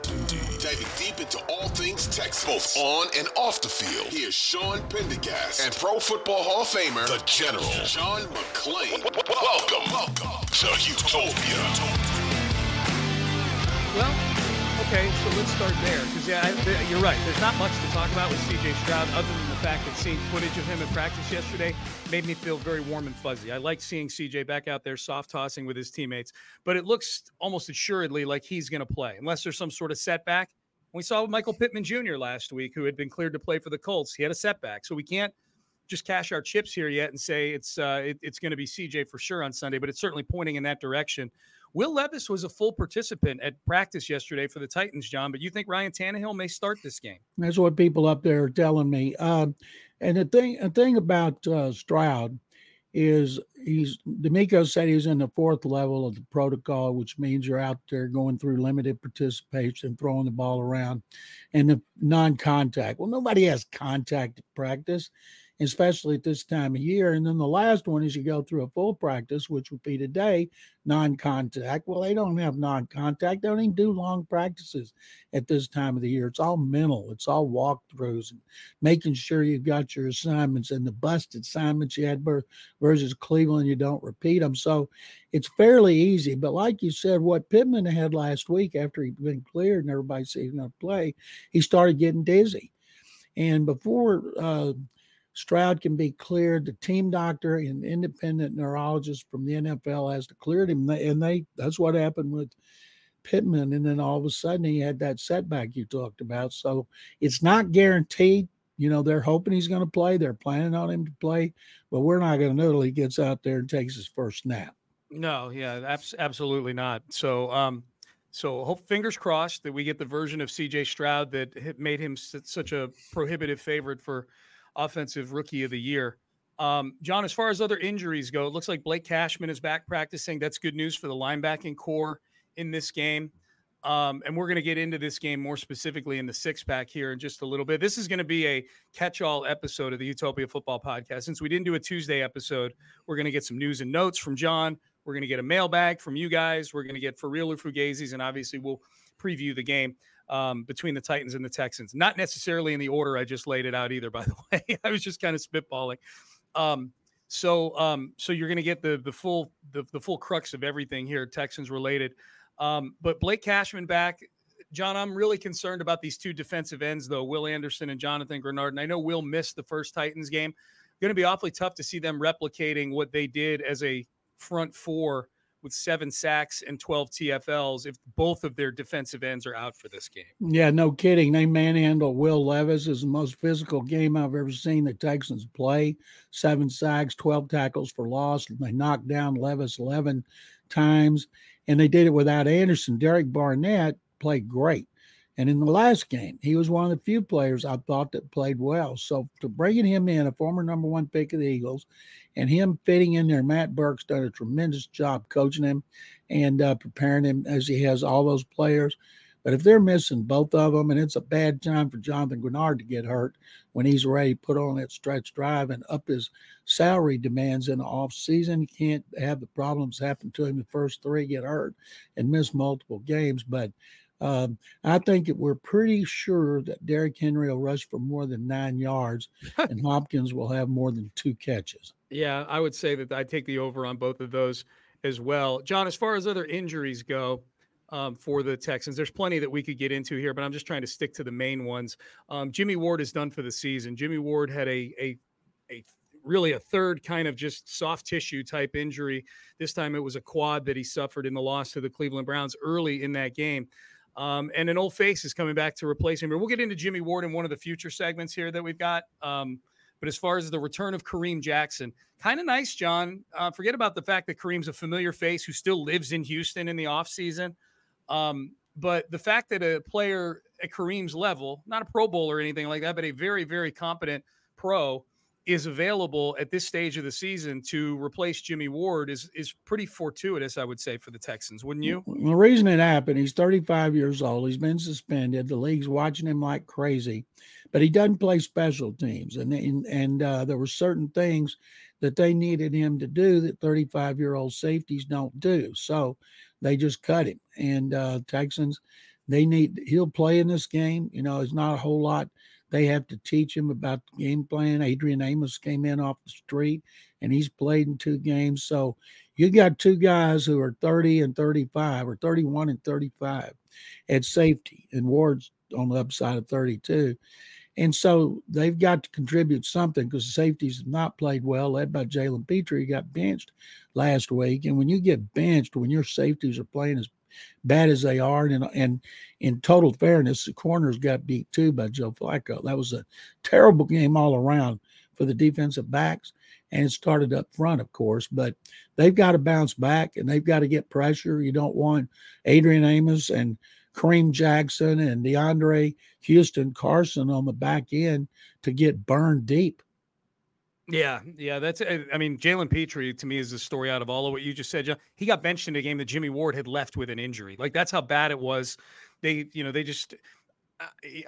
deep, into all things Texas, both on and off the field. Here's Sean Pendergast and Pro Football Hall of Famer, the General, John McClain. Welcome, welcome to Utopia. Well, okay, so let's start there because yeah, I, you're right. There's not much to talk about with C.J. Stroud other than the fact that seeing footage of him in practice yesterday made me feel very warm and fuzzy. I like seeing C.J. back out there soft tossing with his teammates, but it looks almost assuredly like he's going to play unless there's some sort of setback. We saw Michael Pittman Jr. last week, who had been cleared to play for the Colts. He had a setback, so we can't just cash our chips here yet and say it's uh, it, it's going to be CJ for sure on Sunday, but it's certainly pointing in that direction. Will Levis was a full participant at practice yesterday for the Titans, John. But you think Ryan Tannehill may start this game? That's what people up there are telling me. Um, and the thing, the thing about uh, Stroud is he's DeMeco said he's in the fourth level of the protocol, which means you're out there going through limited participation, throwing the ball around, and the non-contact. Well, nobody has contact practice especially at this time of year. And then the last one is you go through a full practice, which would be today, non contact. Well, they don't have non contact. They don't even do long practices at this time of the year. It's all mental, it's all walkthroughs and making sure you've got your assignments and the bust assignments you had versus Cleveland, you don't repeat them. So it's fairly easy. But like you said, what Pittman had last week after he'd been cleared and everybody said he's to play, he started getting dizzy. And before, uh, Stroud can be cleared. The team doctor and independent neurologist from the NFL has declared him, and they that's what happened with Pittman. And then all of a sudden he had that setback you talked about. So it's not guaranteed. You know, they're hoping he's going to play. They're planning on him to play, but we're not going to know till he gets out there and takes his first snap. No, yeah, abs- absolutely not. So, um, so hope fingers crossed that we get the version of CJ Stroud that made him such a prohibitive favorite for offensive rookie of the year. Um, John, as far as other injuries go, it looks like Blake Cashman is back practicing. That's good news for the linebacking corps in this game. Um, and we're going to get into this game more specifically in the six pack here in just a little bit. This is going to be a catch all episode of the Utopia Football Podcast. Since we didn't do a Tuesday episode, we're going to get some news and notes from John. We're going to get a mailbag from you guys. We're going to get for real or Fugazis, and obviously we'll preview the game um, between the Titans and the Texans. Not necessarily in the order I just laid it out either. By the way, I was just kind of spitballing. Um, so, um, so you're going to get the the full the, the full crux of everything here, Texans related. Um, but Blake Cashman back. John, I'm really concerned about these two defensive ends, though, Will Anderson and Jonathan Greenard. And I know Will missed the first Titans game. Going to be awfully tough to see them replicating what they did as a front four with seven sacks and 12 TFLs if both of their defensive ends are out for this game. Yeah, no kidding. They manhandle Will Levis. is the most physical game I've ever seen the Texans play. Seven sacks, 12 tackles for loss. They knocked down Levis 11 times, and they did it without Anderson. Derek Barnett played great. And in the last game, he was one of the few players I thought that played well. So to bringing him in, a former number one pick of the Eagles, and him fitting in there, Matt Burke's done a tremendous job coaching him and uh, preparing him as he has all those players. But if they're missing both of them, and it's a bad time for Jonathan Greenard to get hurt when he's ready to put on that stretch drive and up his salary demands in the off season, you can't have the problems happen to him the first three get hurt and miss multiple games. But um, I think that we're pretty sure that Derrick Henry will rush for more than nine yards, and Hopkins will have more than two catches. Yeah, I would say that I take the over on both of those as well. John, as far as other injuries go, um, for the Texans. There's plenty that we could get into here, but I'm just trying to stick to the main ones. Um, Jimmy Ward is done for the season. Jimmy Ward had a a a really a third kind of just soft tissue type injury. This time it was a quad that he suffered in the loss to the Cleveland Browns early in that game. Um, and an old face is coming back to replace him. We'll get into Jimmy Ward in one of the future segments here that we've got. Um, but as far as the return of Kareem Jackson, kind of nice, John. Uh, forget about the fact that Kareem's a familiar face who still lives in Houston in the offseason. Um, but the fact that a player at Kareem's level, not a Pro Bowl or anything like that, but a very, very competent pro, is available at this stage of the season to replace Jimmy Ward is is pretty fortuitous, I would say, for the Texans, wouldn't you? The reason it happened, he's 35 years old. He's been suspended. The league's watching him like crazy, but he doesn't play special teams, and and, and uh, there were certain things that they needed him to do that 35 year old safeties don't do. So they just cut him. And uh, Texans, they need he'll play in this game. You know, it's not a whole lot they have to teach him about the game plan. Adrian Amos came in off the street and he's played in two games. So you got two guys who are 30 and 35 or 31 and 35 at safety, and Ward's on the upside of 32. And so they've got to contribute something because the safeties have not played well, led by Jalen Pitre, got benched last week. And when you get benched, when your safeties are playing as bad as they are. And, and in total fairness, the corners got beat too by Joe Flacco. That was a terrible game all around for the defensive backs. And it started up front, of course, but they've got to bounce back and they've got to get pressure. You don't want Adrian Amos and Kareem Jackson and DeAndre Houston Carson on the back end to get burned deep. Yeah, yeah, that's. I mean, Jalen Pitre to me is the story out of all of what you just said. He got benched in a game that Jimmy Ward had left with an injury. Like that's how bad it was. They, you know, they just.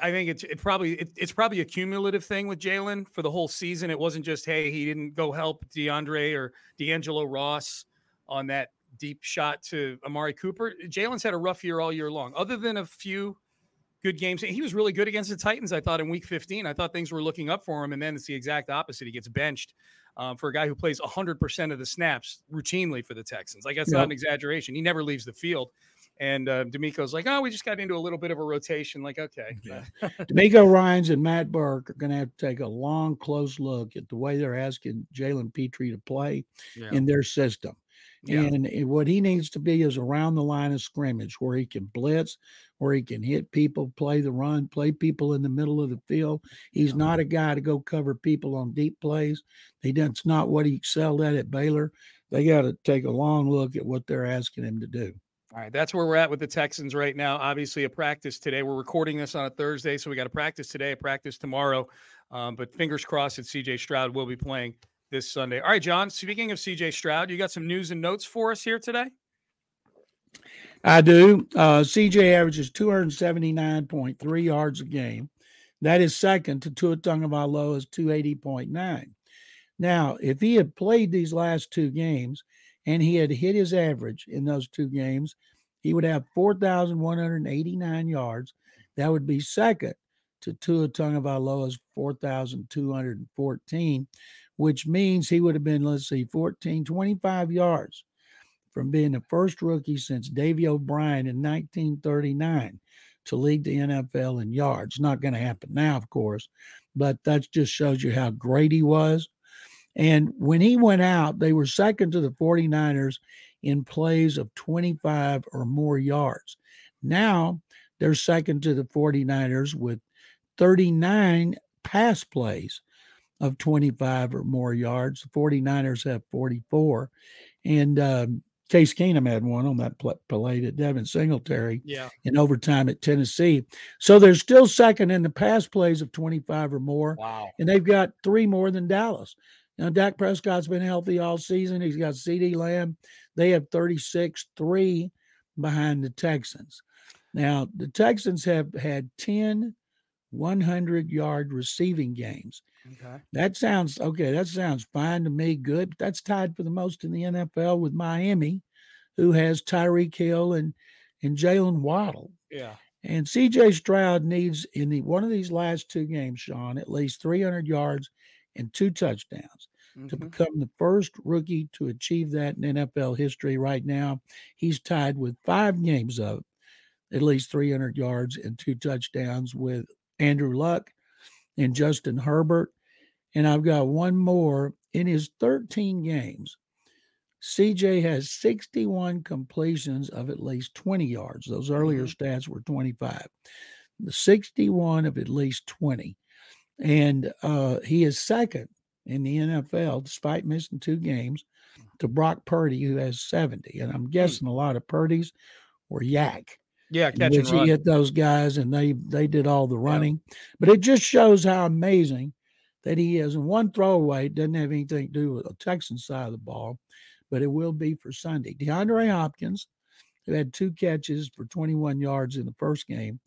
I think it's it probably it, it's probably a cumulative thing with Jalen for the whole season. It wasn't just hey he didn't go help DeAndre or D'Angelo Ross on that deep shot to Amari Cooper. Jalen's had a rough year all year long. Other than a few good games. He was really good against the Titans, I thought, in week 15. I thought things were looking up for him. And then it's the exact opposite. He gets benched um, for a guy who plays 100% of the snaps routinely for the Texans. Like, that's not an exaggeration. He never leaves the field. And uh, DeMeco's like, oh, we just got into a little bit of a rotation. Like, okay. Yeah. DeMeco Ryans and Matt Burke are going to have to take a long, close look at the way they're asking Jalen Pitre to play yeah. in their system. Yeah. And what he needs to be is around the line of scrimmage where he can blitz, where he can hit people, play the run, play people in the middle of the field. He's yeah. not a guy to go cover people on deep plays. He that's not what he excelled at at Baylor. They got to take a long look at what they're asking him to do. All right, that's where we're at with the Texans right now. Obviously, a practice today. We're recording this on a Thursday, so we got a practice today, a practice tomorrow. Um, but fingers crossed that CJ Stroud will be playing this Sunday. All right, John, speaking of CJ Stroud, you got some news and notes for us here today? I do. Uh, CJ averages 279.3 yards a game. That is second to Tua Tagovailoa's 280.9. Now, if he had played these last two games and he had hit his average in those two games, he would have 4,189 yards. That would be second to Tua Tagovailoa's 4,214 which means he would have been, let's see, 14, 25 yards from being the first rookie since Davy O'Brien in 1939 to lead the NFL in yards. Not going to happen now, of course, but that just shows you how great he was. And when he went out, they were second to the 49ers in plays of 25 or more yards. Now they're second to the 49ers with 39 pass plays of 25 or more yards. The 49ers have 44. And um, Case Keenum had one on that play to Devin Singletary yeah. in overtime at Tennessee. So they're still second in the pass plays of 25 or more. Wow. And they've got three more than Dallas. Now, Dak Prescott's been healthy all season. He's got CeeDee Lamb. They have 36 3 behind the Texans. Now, the Texans have had 10 100 yard receiving games. Okay. That sounds okay. That sounds fine to me. Good. That's tied for the most in the NFL with Miami, who has Tyreek Hill and and Jalen Waddle. Yeah. And CJ Stroud needs in the one of these last two games, Sean, at least 300 yards and two touchdowns mm-hmm. to become the first rookie to achieve that in NFL history. Right now, he's tied with five games of at least 300 yards and two touchdowns with Andrew Luck and Justin Herbert. And I've got one more in his 13 games. CJ has 61 completions of at least 20 yards. Those earlier mm-hmm. stats were 25. The 61 of at least 20. And uh, he is second in the NFL, despite missing two games, to Brock Purdy, who has 70. And I'm hmm. guessing a lot of Purdy's were YAC. Yeah, catch and run. He hit those guys, and they they did all the running. Yeah. But it just shows how amazing that he is. And one throwaway doesn't have anything to do with the Texan side of the ball, but it will be for Sunday. DeAndre Hopkins, who had two catches for 21 yards in the first game,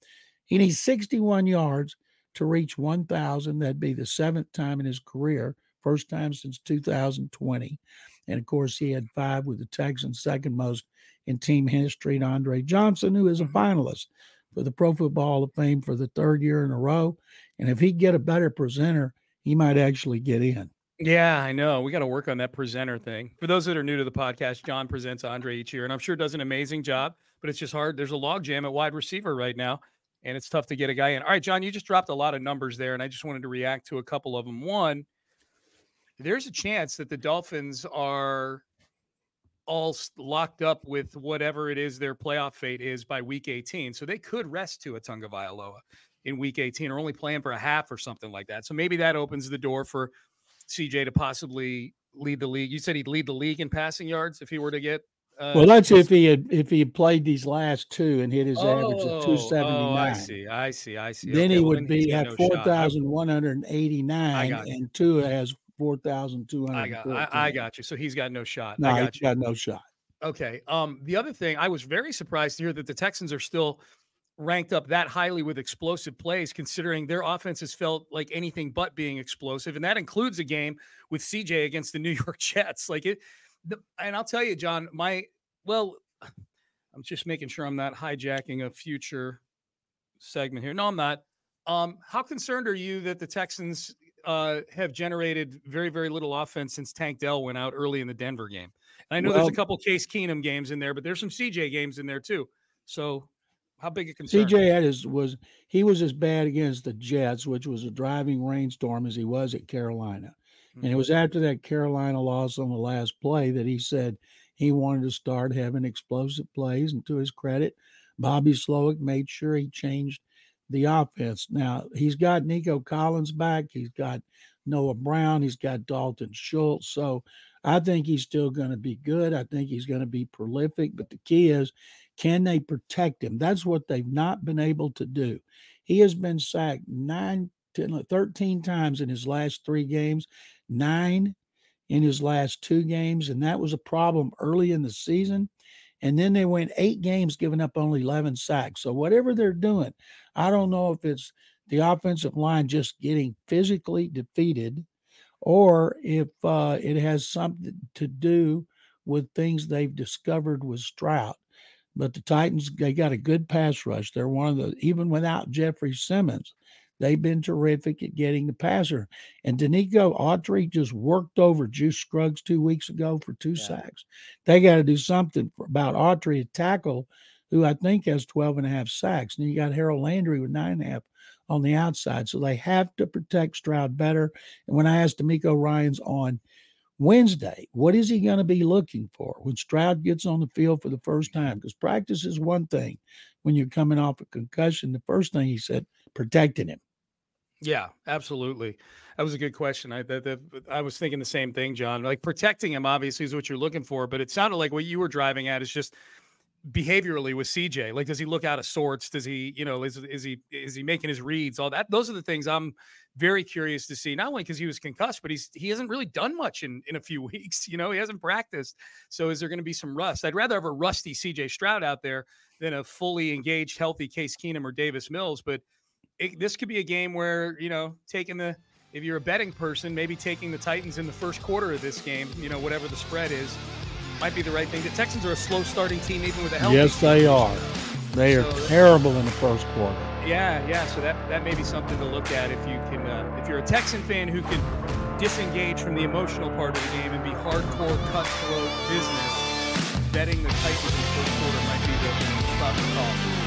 he needs 61 yards to reach 1,000. That'd be the seventh time in his career, first time since 2020. And of course, he had five with the Texans, second most in team history And Andre Johnson, who is a mm-hmm. finalist for the Pro Football Hall of Fame for the third year in a row. And if he get a better presenter, he might actually get in. Yeah, I know. We got to work on that presenter thing. For those that are new to the podcast, John presents Andre each year, and I'm sure does an amazing job. But it's just hard. There's a logjam at wide receiver right now, and it's tough to get a guy in. All right, John, you just dropped a lot of numbers there, and I just wanted to react to a couple of them. One, there's a chance that the Dolphins are all locked up with whatever it is their playoff fate is by week 18. So they could rest to a Tua Tagovailoa in week 18 or only playing for a half or something like that. So maybe that opens the door for CJ to possibly lead the league. You said he'd lead the league in passing yards if he were to get. Uh, well, that's if he had if he had played these last two and hit his oh, average of two seventy nine. Oh, I see, I see, I see. Then okay, he well, would then be at no four thousand one hundred eighty nine, and Tua has four thousand two hundred. I got, I, I, got you. So he's got no shot. No, I got he's you. got no shot. Okay. Um, the other thing, I was very surprised to hear that the Texans are still ranked up that highly with explosive plays, considering their offense has felt like anything but being explosive, and that includes a game with CJ against the New York Jets. Like it, the, and I'll tell you, John, my well, I'm just making sure I'm not hijacking a future segment here. No, I'm not. Um, how concerned are you that the Texans uh, have generated very, very little offense since Tank Dell went out early in the Denver game? And I know well, there's a couple Case Keenum games in there, but there's some CJ games in there too. So how big a concern? CJ had his was he was as bad against the Jets, which was a driving rainstorm, as he was at Carolina. Mm-hmm. And it mm-hmm. was after that Carolina loss on the last play that he said he wanted to start having explosive plays. And to his credit, Bobby Slowik made sure he changed the offense. Now he's got Nico Collins back. He's got Noah Brown. He's got Dalton Schultz. So I think he's still going to be good. I think he's going to be prolific. But the key is, can they protect him? That's what they've not been able to do. He has been sacked nine, 10, 13 times in his last three games, nine in his last two games. And that was a problem early in the season. And then they went eight games, giving up only 11 sacks. So, whatever they're doing, I don't know if it's the offensive line just getting physically defeated or if uh, it has something to do with things they've discovered with Stroud. But the Titans, they got a good pass rush. They're one of the, even without Jeffrey Simmons, they've been terrific at getting the passer. And Denico Autry just worked over Juice Scruggs two weeks ago for two yeah. sacks. They got to do something for, about Autry to tackle, who I think has 12 and a half sacks. And you got Harold Landry with nine and a half on the outside. So they have to protect Stroud better. And when I asked DeMeco Ryans on Wednesday, what is he going to be looking for when Stroud gets on the field for the first mm-hmm. time? Because practice is one thing. When you're coming off a concussion, the first thing he said, protecting him. Yeah, absolutely. That was a good question. I I was thinking the same thing, John. Like protecting him obviously is what you're looking for, but it sounded like what you were driving at is just behaviorally with CJ. Like, does he look out of sorts? Does he, you know, is is he is he making his reads? All that. Those are the things I'm very curious to see. Not only because he was concussed, but he's he hasn't really done much in in a few weeks. You know, he hasn't practiced. So is there going to be some rust? I'd rather have a rusty CJ Stroud out there than a fully engaged, healthy Case Keenum or Davis Mills. But it, this could be a game where you know taking the if you're a betting person, maybe taking the Titans in the first quarter of this game, you know, whatever the spread is, might be the right thing. The Texans are a slow starting team, even with a healthy. Yes, they are. They are terrible in the first quarter. Yeah, yeah. So that that may be something to look at if you can. Uh, if you're a Texan fan who can disengage from the emotional part of the game and be hardcore cutthroat business, betting the Titans in the first quarter might be the proper call.